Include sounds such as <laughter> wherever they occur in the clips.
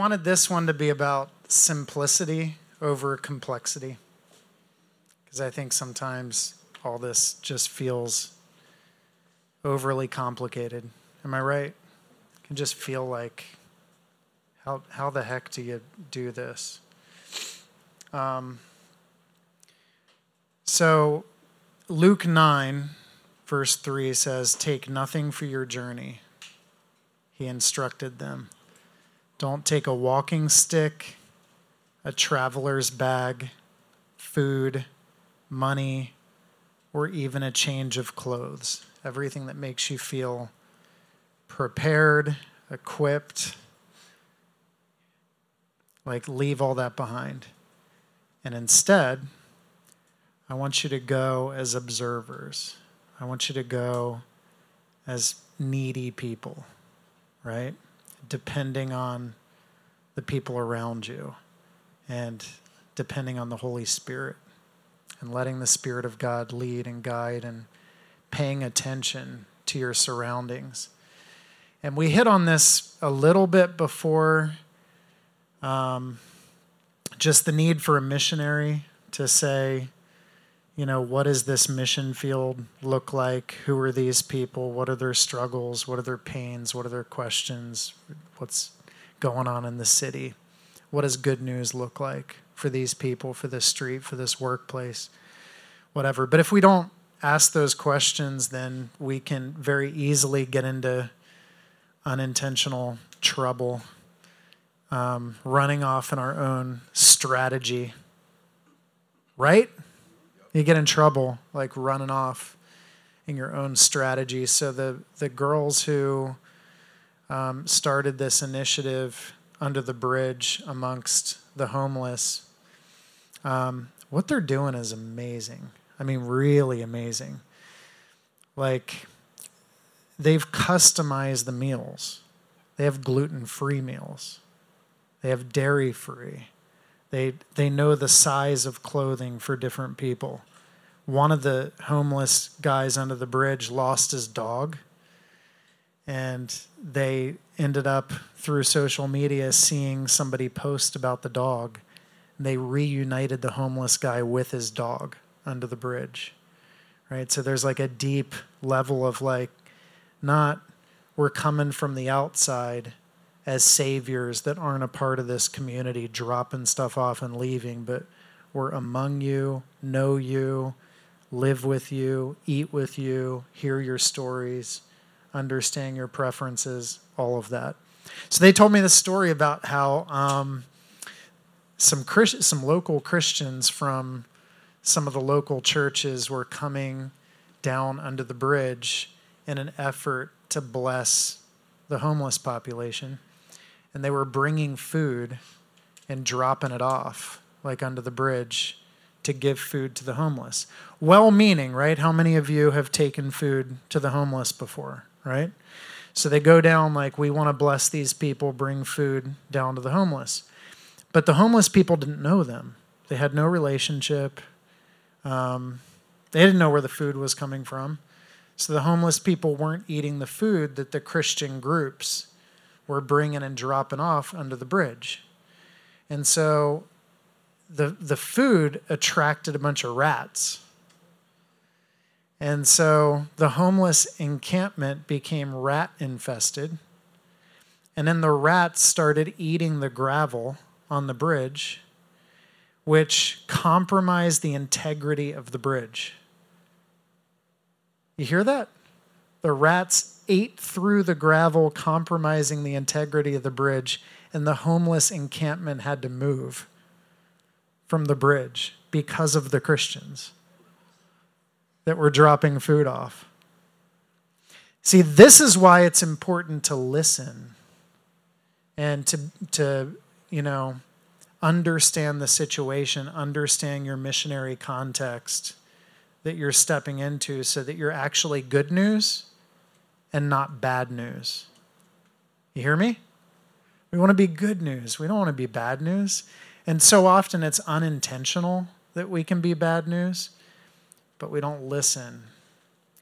Wanted this one to be about simplicity over complexity. Because I think sometimes all this just feels overly complicated. Am I right? It can just feel like, how, how the heck do you do this? Um, so, Luke 9, verse 3 says, Take nothing for your journey. He instructed them. Don't take a walking stick, a traveler's bag, food, money, or even a change of clothes. Everything that makes you feel prepared, equipped. Like, leave all that behind. And instead, I want you to go as observers. I want you to go as needy people, right? Depending on the people around you and depending on the Holy Spirit and letting the Spirit of God lead and guide and paying attention to your surroundings. And we hit on this a little bit before um, just the need for a missionary to say, you know, what does this mission field look like? Who are these people? What are their struggles? What are their pains? What are their questions? What's going on in the city? What does good news look like for these people, for this street, for this workplace, whatever? But if we don't ask those questions, then we can very easily get into unintentional trouble, um, running off in our own strategy. Right? You get in trouble, like running off in your own strategy. So the the girls who um, started this initiative under the bridge amongst the homeless, um, what they're doing is amazing. I mean, really amazing. Like, they've customized the meals. They have gluten free meals, they have dairy free. They, they know the size of clothing for different people. One of the homeless guys under the bridge lost his dog, and they ended up through social media seeing somebody post about the dog. They reunited the homeless guy with his dog under the bridge. Right? So there's like a deep level of like, not we're coming from the outside as saviors that aren't a part of this community, dropping stuff off and leaving, but we're among you, know you, live with you, eat with you, hear your stories, understand your preferences, all of that. So they told me this story about how um, some Christ- some local Christians from some of the local churches were coming down under the bridge in an effort to bless the homeless population and they were bringing food and dropping it off, like under the bridge, to give food to the homeless. Well meaning, right? How many of you have taken food to the homeless before, right? So they go down like, we want to bless these people, bring food down to the homeless. But the homeless people didn't know them, they had no relationship. Um, they didn't know where the food was coming from. So the homeless people weren't eating the food that the Christian groups were bringing and dropping off under the bridge. And so the, the food attracted a bunch of rats. And so the homeless encampment became rat infested. And then the rats started eating the gravel on the bridge, which compromised the integrity of the bridge. You hear that? The rats ate through the gravel, compromising the integrity of the bridge, and the homeless encampment had to move from the bridge because of the Christians that were dropping food off. See, this is why it's important to listen and to, to you know, understand the situation, understand your missionary context that you're stepping into so that you're actually good news and not bad news. You hear me? We want to be good news. We don't want to be bad news. And so often it's unintentional that we can be bad news, but we don't listen.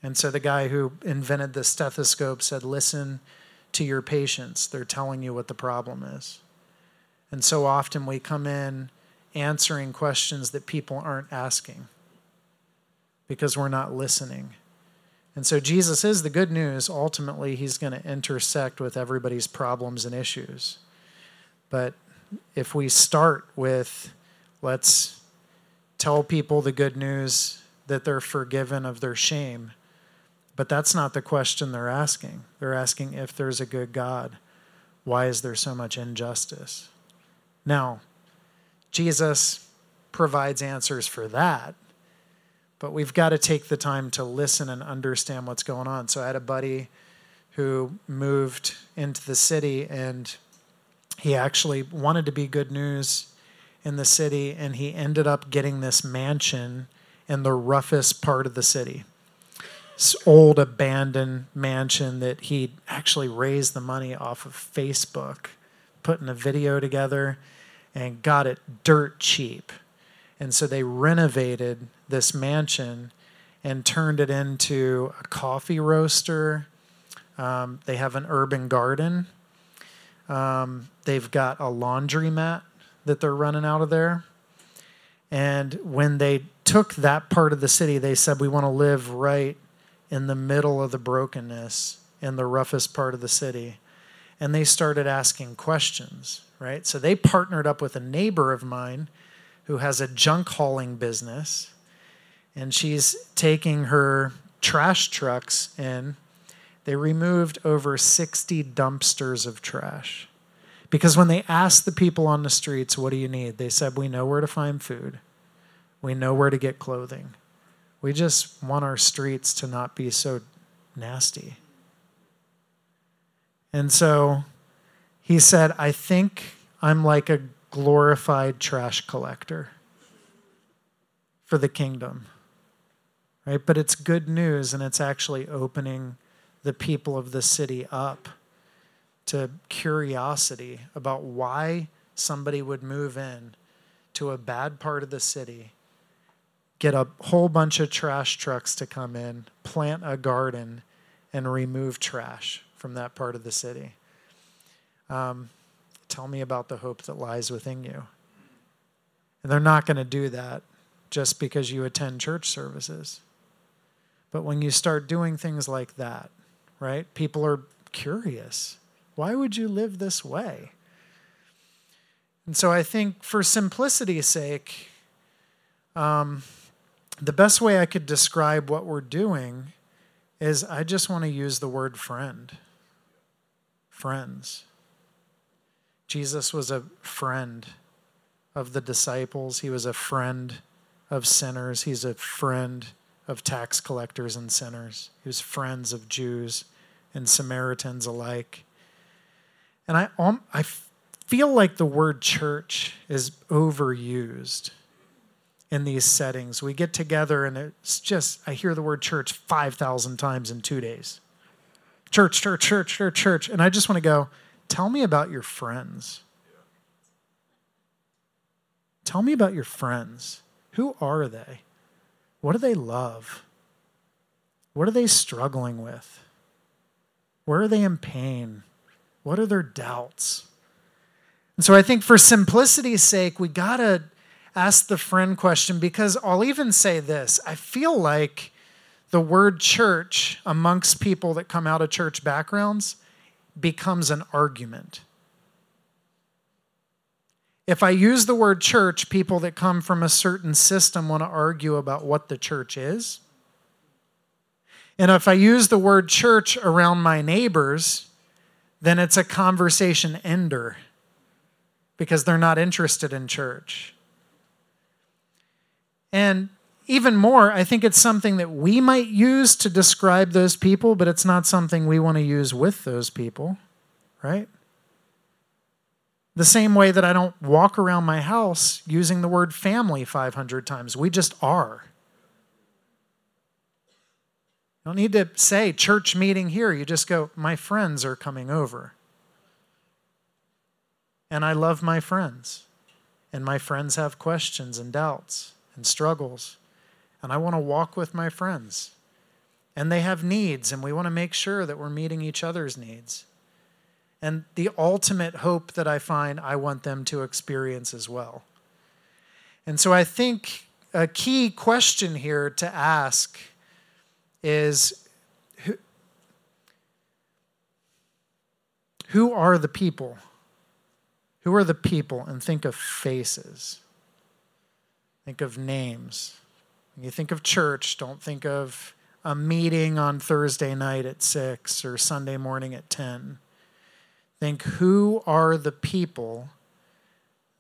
And so the guy who invented the stethoscope said, Listen to your patients. They're telling you what the problem is. And so often we come in answering questions that people aren't asking because we're not listening. And so Jesus is the good news. Ultimately, he's going to intersect with everybody's problems and issues. But if we start with, let's tell people the good news that they're forgiven of their shame, but that's not the question they're asking. They're asking if there's a good God, why is there so much injustice? Now, Jesus provides answers for that but we've got to take the time to listen and understand what's going on. So I had a buddy who moved into the city and he actually wanted to be good news in the city and he ended up getting this mansion in the roughest part of the city. This old abandoned mansion that he actually raised the money off of Facebook, putting a video together and got it dirt cheap. And so they renovated this mansion and turned it into a coffee roaster. Um, they have an urban garden. Um, they've got a laundromat that they're running out of there. And when they took that part of the city, they said, We want to live right in the middle of the brokenness in the roughest part of the city. And they started asking questions, right? So they partnered up with a neighbor of mine who has a junk hauling business and she's taking her trash trucks in. They removed over 60 dumpsters of trash. Because when they asked the people on the streets, What do you need? they said, We know where to find food, we know where to get clothing. We just want our streets to not be so nasty. And so he said, I think I'm like a glorified trash collector for the kingdom right? But it's good news, and it's actually opening the people of the city up to curiosity about why somebody would move in to a bad part of the city, get a whole bunch of trash trucks to come in, plant a garden, and remove trash from that part of the city. Um, tell me about the hope that lies within you. And they're not going to do that just because you attend church services. But when you start doing things like that, right, people are curious. Why would you live this way? And so I think for simplicity's sake, um, the best way I could describe what we're doing is I just want to use the word friend. Friends. Jesus was a friend of the disciples, he was a friend of sinners, he's a friend of tax collectors and sinners. He was friends of Jews and Samaritans alike. And I, um, I feel like the word church is overused in these settings. We get together and it's just, I hear the word church 5,000 times in two days. Church, church, church, church, church. And I just want to go, tell me about your friends. Tell me about your friends. Who are they? What do they love? What are they struggling with? Where are they in pain? What are their doubts? And so I think for simplicity's sake, we got to ask the friend question because I'll even say this I feel like the word church amongst people that come out of church backgrounds becomes an argument. If I use the word church, people that come from a certain system want to argue about what the church is. And if I use the word church around my neighbors, then it's a conversation ender because they're not interested in church. And even more, I think it's something that we might use to describe those people, but it's not something we want to use with those people, right? The same way that I don't walk around my house using the word family 500 times. We just are. You don't need to say church meeting here. You just go, my friends are coming over. And I love my friends. And my friends have questions and doubts and struggles. And I want to walk with my friends. And they have needs, and we want to make sure that we're meeting each other's needs. and the ultimate hope that I find I want them to experience as well. And so I think a key question here to ask is who, who are the people? Who are the people? And think of faces. Think of names. When you think of church, don't think of a meeting on Thursday night at 6 or Sunday morning at 10. Think who are the people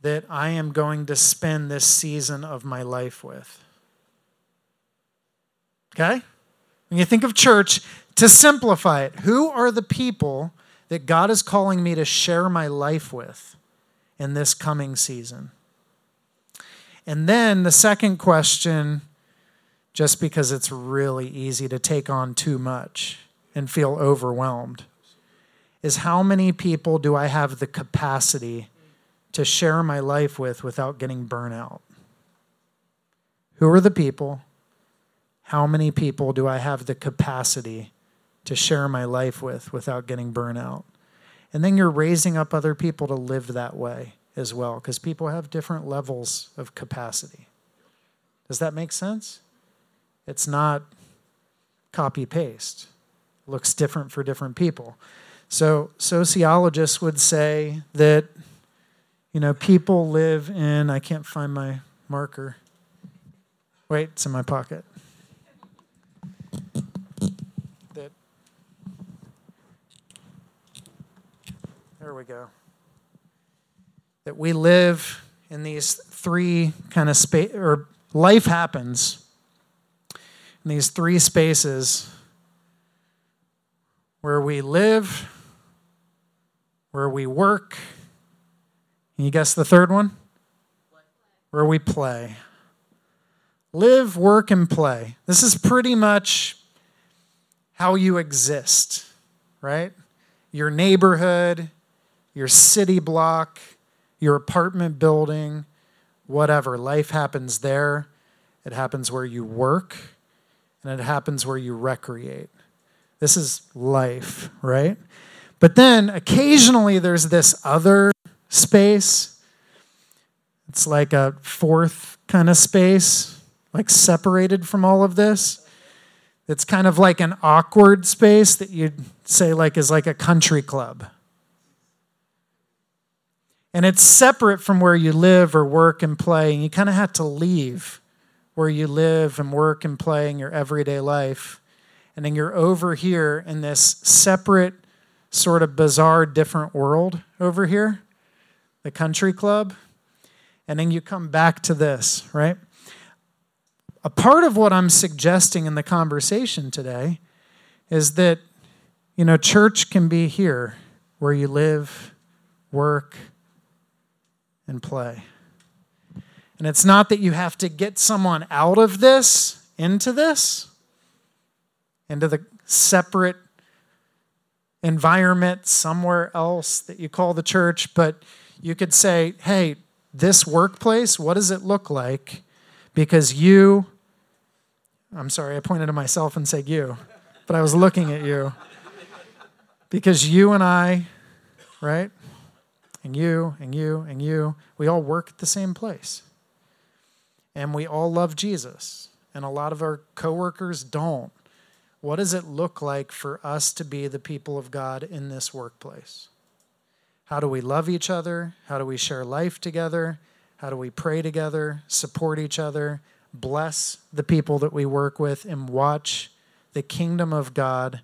that I am going to spend this season of my life with? Okay? When you think of church, to simplify it, who are the people that God is calling me to share my life with in this coming season? And then the second question, just because it's really easy to take on too much and feel overwhelmed, is how many people do I have the capacity to share my life with without getting burnout? Who are the people? How many people do I have the capacity to share my life with without getting burnout? And then you're raising up other people to live that way as well, because people have different levels of capacity. Does that make sense? It's not copy paste, it looks different for different people. So sociologists would say that you know people live in I can't find my marker. Wait, it's in my pocket. That There we go. That we live in these three kind of space or life happens in these three spaces where we live where we work. Can you guess the third one? Where we play. Live, work, and play. This is pretty much how you exist, right? Your neighborhood, your city block, your apartment building, whatever. Life happens there. It happens where you work, and it happens where you recreate. This is life, right? But then occasionally there's this other space. It's like a fourth kind of space, like separated from all of this. It's kind of like an awkward space that you'd say like is like a country club. And it's separate from where you live or work and play, and you kind of have to leave where you live and work and play in your everyday life. And then you're over here in this separate sort of bizarre, different world over here, the country club. And then you come back to this, right? A part of what I'm suggesting in the conversation today is that, you know, church can be here where you live, work, and play. And it's not that you have to get someone out of this into this, into the separate environment somewhere else that you call the church, but you could say, hey, this workplace, what does it look like? Because you, I'm sorry, I pointed to myself and said you, but I was looking at you. Because you and I, right? And you, and you, and you, we all work at the same place. And we all love Jesus. And a lot of our coworkers don't. What does it look like for us to be the people of God in this workplace? How do we love each other? How do we share life together? How do we pray together, support each other, bless the people that we work with, and watch the kingdom of God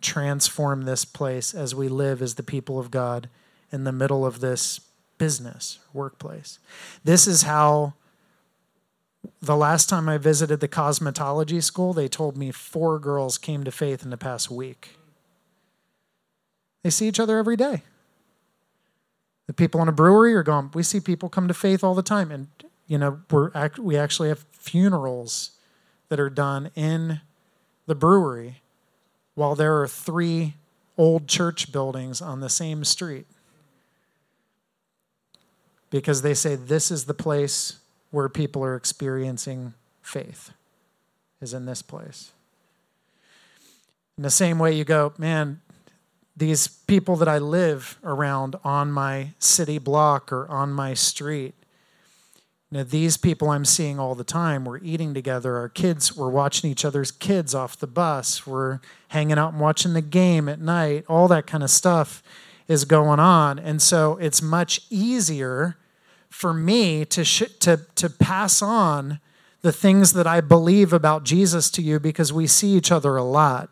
transform this place as we live as the people of God in the middle of this business, workplace? This is how the last time I visited the cosmetology school, they told me four girls came to faith in the past week. They see each other every day. The people in a brewery are going, we see people come to faith all the time. And, you know, we're act- we actually have funerals that are done in the brewery while there are three old church buildings on the same street. Because they say this is the place where people are experiencing faith, is in this place. In the same way, you go, man, these people that I live around on my city block or on my street. You know, these people I'm seeing all the time. We're eating together. Our kids, we're watching each other's kids off the bus. We're hanging out and watching the game at night. All that kind of stuff is going on. And so it's much easier for me to, sh- to, to pass on the things that I believe about Jesus to you because we see each other a lot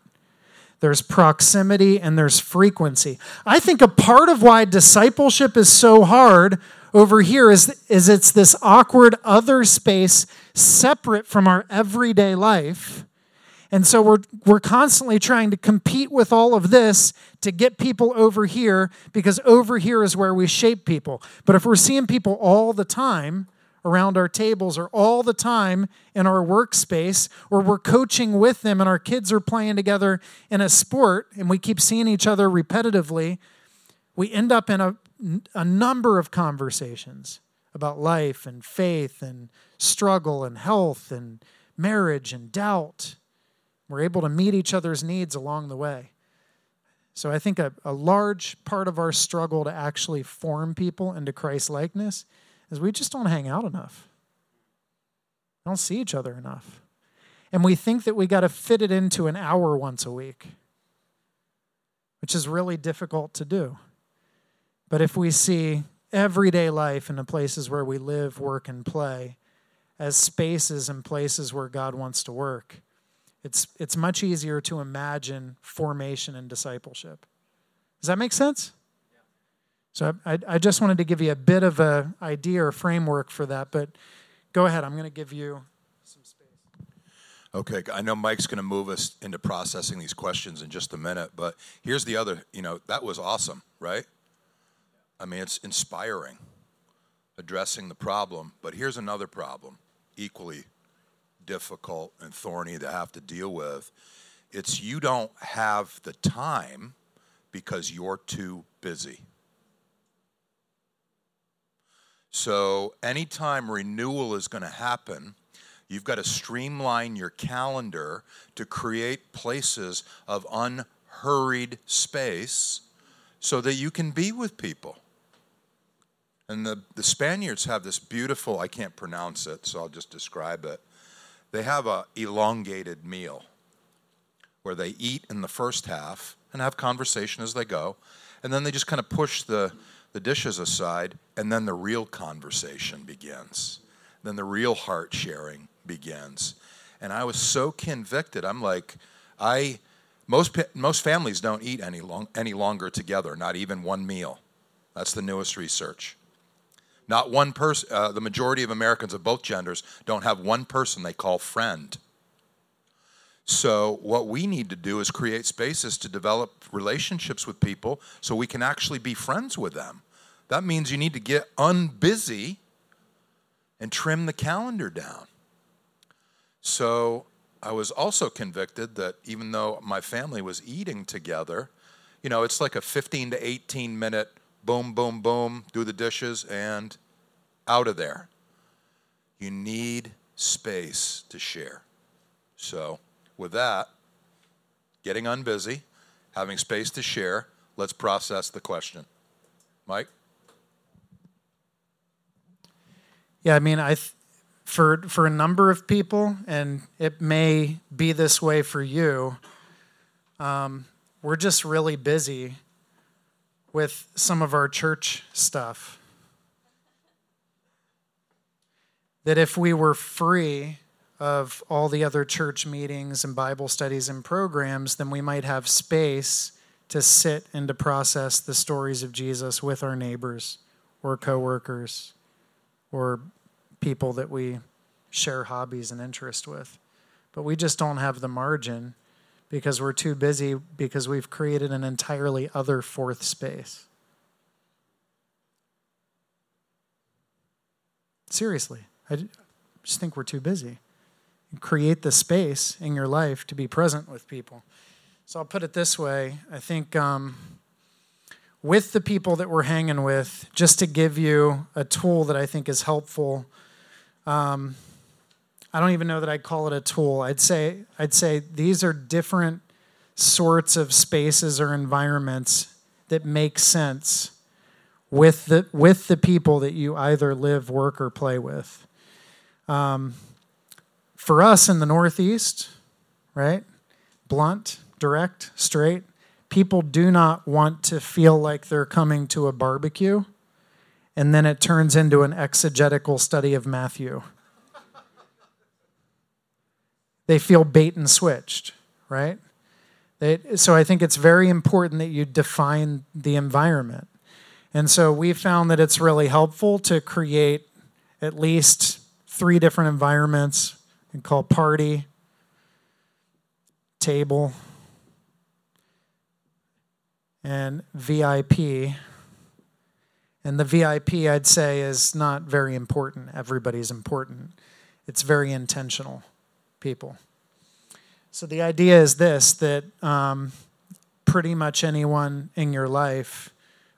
there's proximity, and there's frequency. I think a part of why discipleship is so hard over here is, is it's this awkward other space separate from our everyday life. And so we're, we're constantly trying to compete with all of this to get people over here because over here is where we shape people. But if we're seeing people all the time, around our tables or all the time in our workspace, or we're coaching with them and our kids are playing together in a sport and we keep seeing each other repetitively, we end up in a, a number of conversations about life and faith and struggle and health and marriage and doubt. We're able to meet each other's needs along the way. So I think a, a large part of our struggle to actually form people into Christ likeness is we just don't hang out enough. We don't see each other enough. And we think that we got to fit it into an hour once a week, which is really difficult to do. But if we see everyday life in the places where we live, work, and play as spaces and places where God wants to work, it's, it's much easier to imagine formation and discipleship. Does that make sense? So I, I just wanted to give you a bit of an idea or framework for that, but go ahead. I'm going to give you some space. Okay, I know Mike's going to move us into processing these questions in just a minute, but here's the other, you know, that was awesome, right? I mean, it's inspiring addressing the problem, but here's another problem, equally difficult and thorny to have to deal with. It's you don't have the time because you're too busy. So, anytime renewal is going to happen, you've got to streamline your calendar to create places of unhurried space so that you can be with people. And the, the Spaniards have this beautiful, I can't pronounce it, so I'll just describe it. They have a elongated meal where they eat in the first half and have conversation as they go, and then they just kind of push the the dishes aside, and then the real conversation begins. Then the real heart sharing begins. And I was so convicted. I'm like, I most most families don't eat any long, any longer together, not even one meal. That's the newest research. Not one person. Uh, the majority of Americans of both genders don't have one person they call friend. So, what we need to do is create spaces to develop relationships with people so we can actually be friends with them. That means you need to get unbusy and trim the calendar down. So, I was also convicted that even though my family was eating together, you know, it's like a 15 to 18 minute boom, boom, boom, do the dishes, and out of there. You need space to share. So, with that, getting unbusy, having space to share, let's process the question. Mike? Yeah, I mean, I th- for for a number of people, and it may be this way for you. Um, we're just really busy with some of our church stuff. That if we were free of all the other church meetings and Bible studies and programs, then we might have space to sit and to process the stories of Jesus with our neighbors or coworkers or people that we share hobbies and interest with. But we just don't have the margin because we're too busy because we've created an entirely other fourth space. Seriously, I just think we're too busy create the space in your life to be present with people. So I'll put it this way I think um, with the people that we're hanging with, just to give you a tool that I think is helpful. Um, I don't even know that I'd call it a tool. I'd say I'd say these are different sorts of spaces or environments that make sense with the with the people that you either live, work, or play with. Um, for us in the Northeast, right? Blunt, direct, straight. People do not want to feel like they're coming to a barbecue and then it turns into an exegetical study of Matthew. They feel bait and switched, right? So I think it's very important that you define the environment. And so we found that it's really helpful to create at least three different environments and call party, table, and VIP. And the VIP, I'd say, is not very important. Everybody's important. It's very intentional, people. So the idea is this that um, pretty much anyone in your life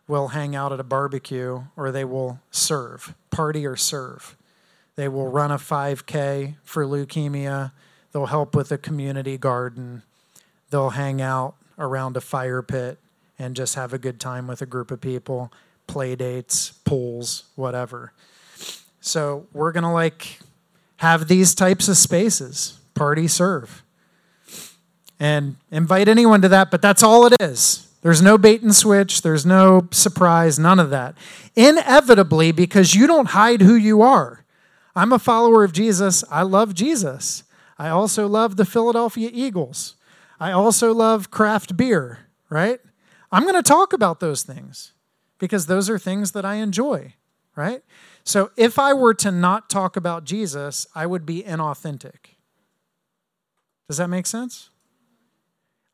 will hang out at a barbecue or they will serve, party or serve. They will run a 5K for leukemia. They'll help with a community garden. They'll hang out around a fire pit and just have a good time with a group of people, play dates, pools, whatever. So we're going to like have these types of spaces, party serve. And invite anyone to that, but that's all it is. There's no bait and switch, there's no surprise, none of that. Inevitably, because you don't hide who you are. I'm a follower of Jesus. I love Jesus. I also love the Philadelphia Eagles. I also love craft beer, right? I'm going to talk about those things because those are things that I enjoy, right? So if I were to not talk about Jesus, I would be inauthentic. Does that make sense?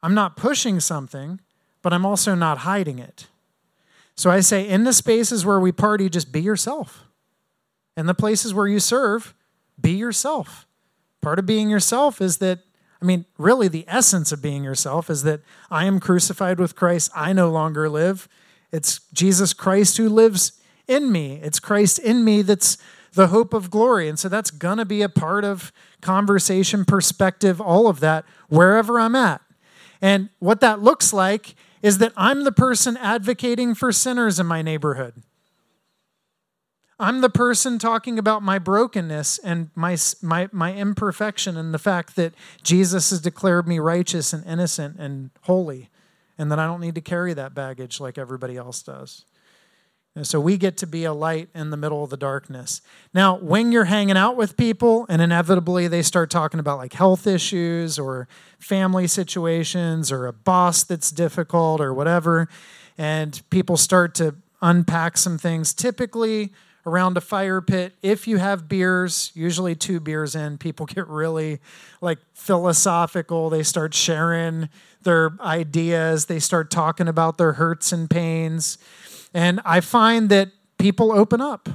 I'm not pushing something, but I'm also not hiding it. So I say, in the spaces where we party, just be yourself. In the places where you serve, be yourself. Part of being yourself is that I mean, really, the essence of being yourself is that I am crucified with Christ. I no longer live. It's Jesus Christ who lives in me. It's Christ in me that's the hope of glory. And so that's going to be a part of conversation, perspective, all of that, wherever I'm at. And what that looks like is that I'm the person advocating for sinners in my neighborhood. I'm the person talking about my brokenness and my, my, my imperfection and the fact that Jesus has declared me righteous and innocent and holy, and that I don't need to carry that baggage like everybody else does. And so we get to be a light in the middle of the darkness. Now, when you're hanging out with people and inevitably they start talking about like health issues or family situations or a boss that's difficult or whatever, and people start to unpack some things, typically around a fire pit. If you have beers, usually two beers in, people <laughs> get really like philosophical. They start sharing their ideas, they start talking about their hurts and pains. And I find that people open up.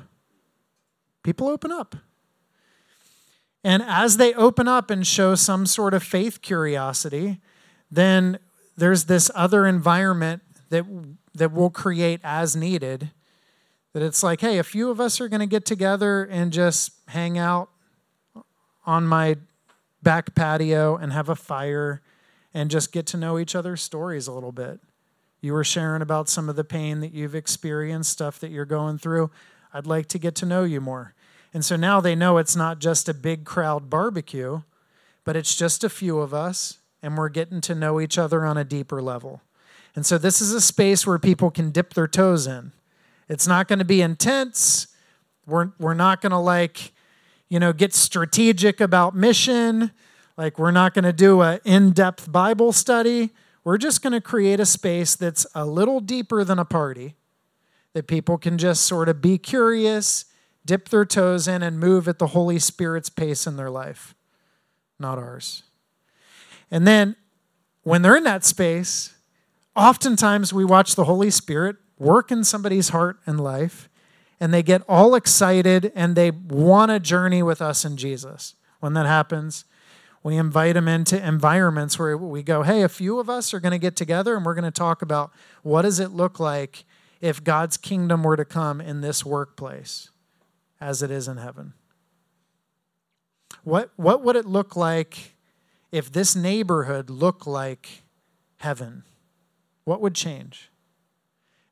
People open up. And as they open up and show some sort of faith curiosity, then there's this other environment that that we'll create as needed that it's like, hey, a few of us are going to get together and just hang out on my back patio and have a fire and just get to know each other's stories a little bit. You were sharing about some of the pain that you've experienced, stuff that you're going through. I'd like to get to know you more. And so now they know it's not just a big crowd barbecue, but it's just a few of us, and we're getting to know each other on a deeper level. And so this is a space where people can dip their toes in. It's not going to be intense. We're, we're not going to like, you know, get strategic about mission. Like we're not going to do an in-depth Bible study. We're just going to create a space that's a little deeper than a party that people can just sort of be curious, dip their toes in and move at the Holy Spirit's pace in their life, not ours. And then when they're in that space, oftentimes we watch the Holy Spirit work in somebody's heart and life, and they get all excited and they want to journey with us in Jesus. When that happens, we invite them into environments where we go, hey, a few of us are going to get together and we're going to talk about what does it look like if God's kingdom were to come in this workplace as it is in heaven? What, what would it look like if this neighborhood looked like heaven? What would change?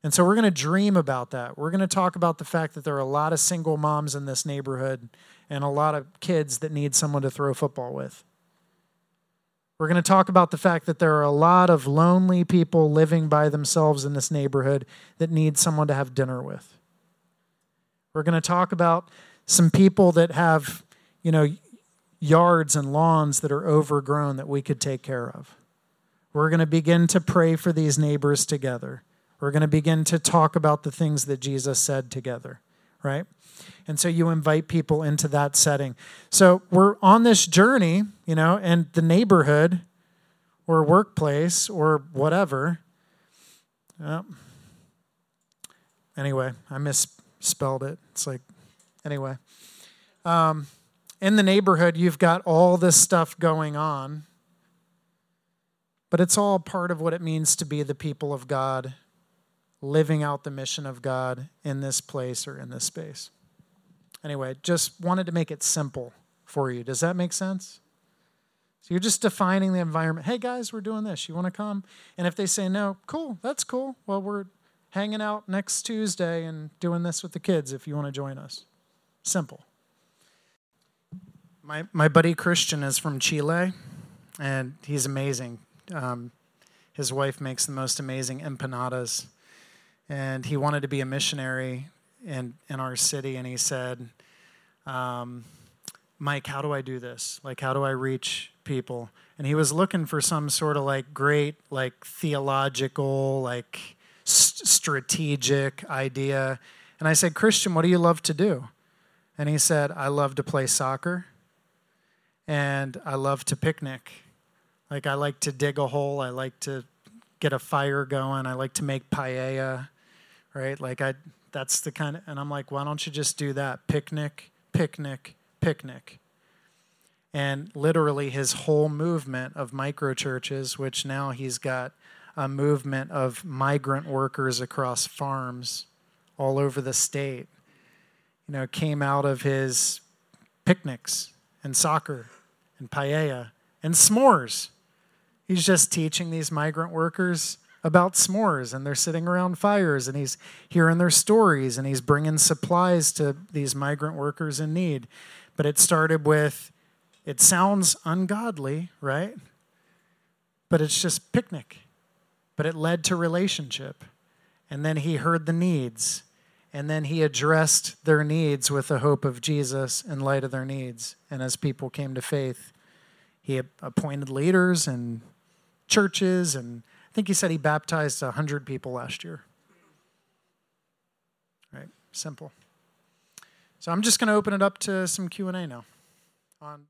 And so we're going to dream about that. We're going to talk about the fact that there are a lot of single moms in this neighborhood and a lot of kids that need someone to throw football with. We're going to talk about the fact that there are a lot of lonely people living by themselves in this neighborhood that need someone to have dinner with. We're going to talk about some people that have, you know, yards and lawns that are overgrown that we could take care of. We're going to begin to pray for these neighbors together. We're going to begin to talk about the things that Jesus said together, right? And so you invite people into that setting. So we're on this journey, you know, and the neighborhood or workplace or whatever. anyway, I misspelled it. It's like, anyway. Um, in the neighborhood, you've got all this stuff going on, but it's all part of what it means to be the people of God living out the mission of God in this place or in this space. Anyway, just wanted to make it simple for you. Does that make sense? So you're just defining the environment. Hey guys, we're doing this. You want to come? And if they say no, cool, that's cool. Well, we're hanging out next Tuesday and doing this with the kids if you want to join us. Simple. My, my buddy Christian is from Chile, and he's amazing. Um, his wife makes the most amazing empanadas and he wanted to be a missionary in, in our city. And he said, um, Mike, how do I do this? Like, how do I reach people? And he was looking for some sort of like great, like theological, like st- strategic idea. And I said, Christian, what do you love to do? And he said, I love to play soccer and I love to picnic. Like, I like to dig a hole, I like to get a fire going, I like to make paella right? Like I that's the kind of and I'm like, why don't you just do that? Picnic, picnic, picnic. And literally his whole movement of micro churches, which now he's got a movement of migrant workers across farms all over the state, you know, came out of his picnics and soccer and paella and s'mores. He's just teaching these migrant workers about s'mores and they're sitting around fires and he's hearing their stories and he's bringing supplies to these migrant workers in need. But it started with, it sounds ungodly, right? But it's just picnic. But it led to relationship. And then he heard the needs. And then he addressed their needs with the hope of Jesus in light of their needs. And as people came to faith, he appointed leaders and churches and think he said he baptized 100 people last year. Right? Simple. So I'm just going to open it up to some Q&A now on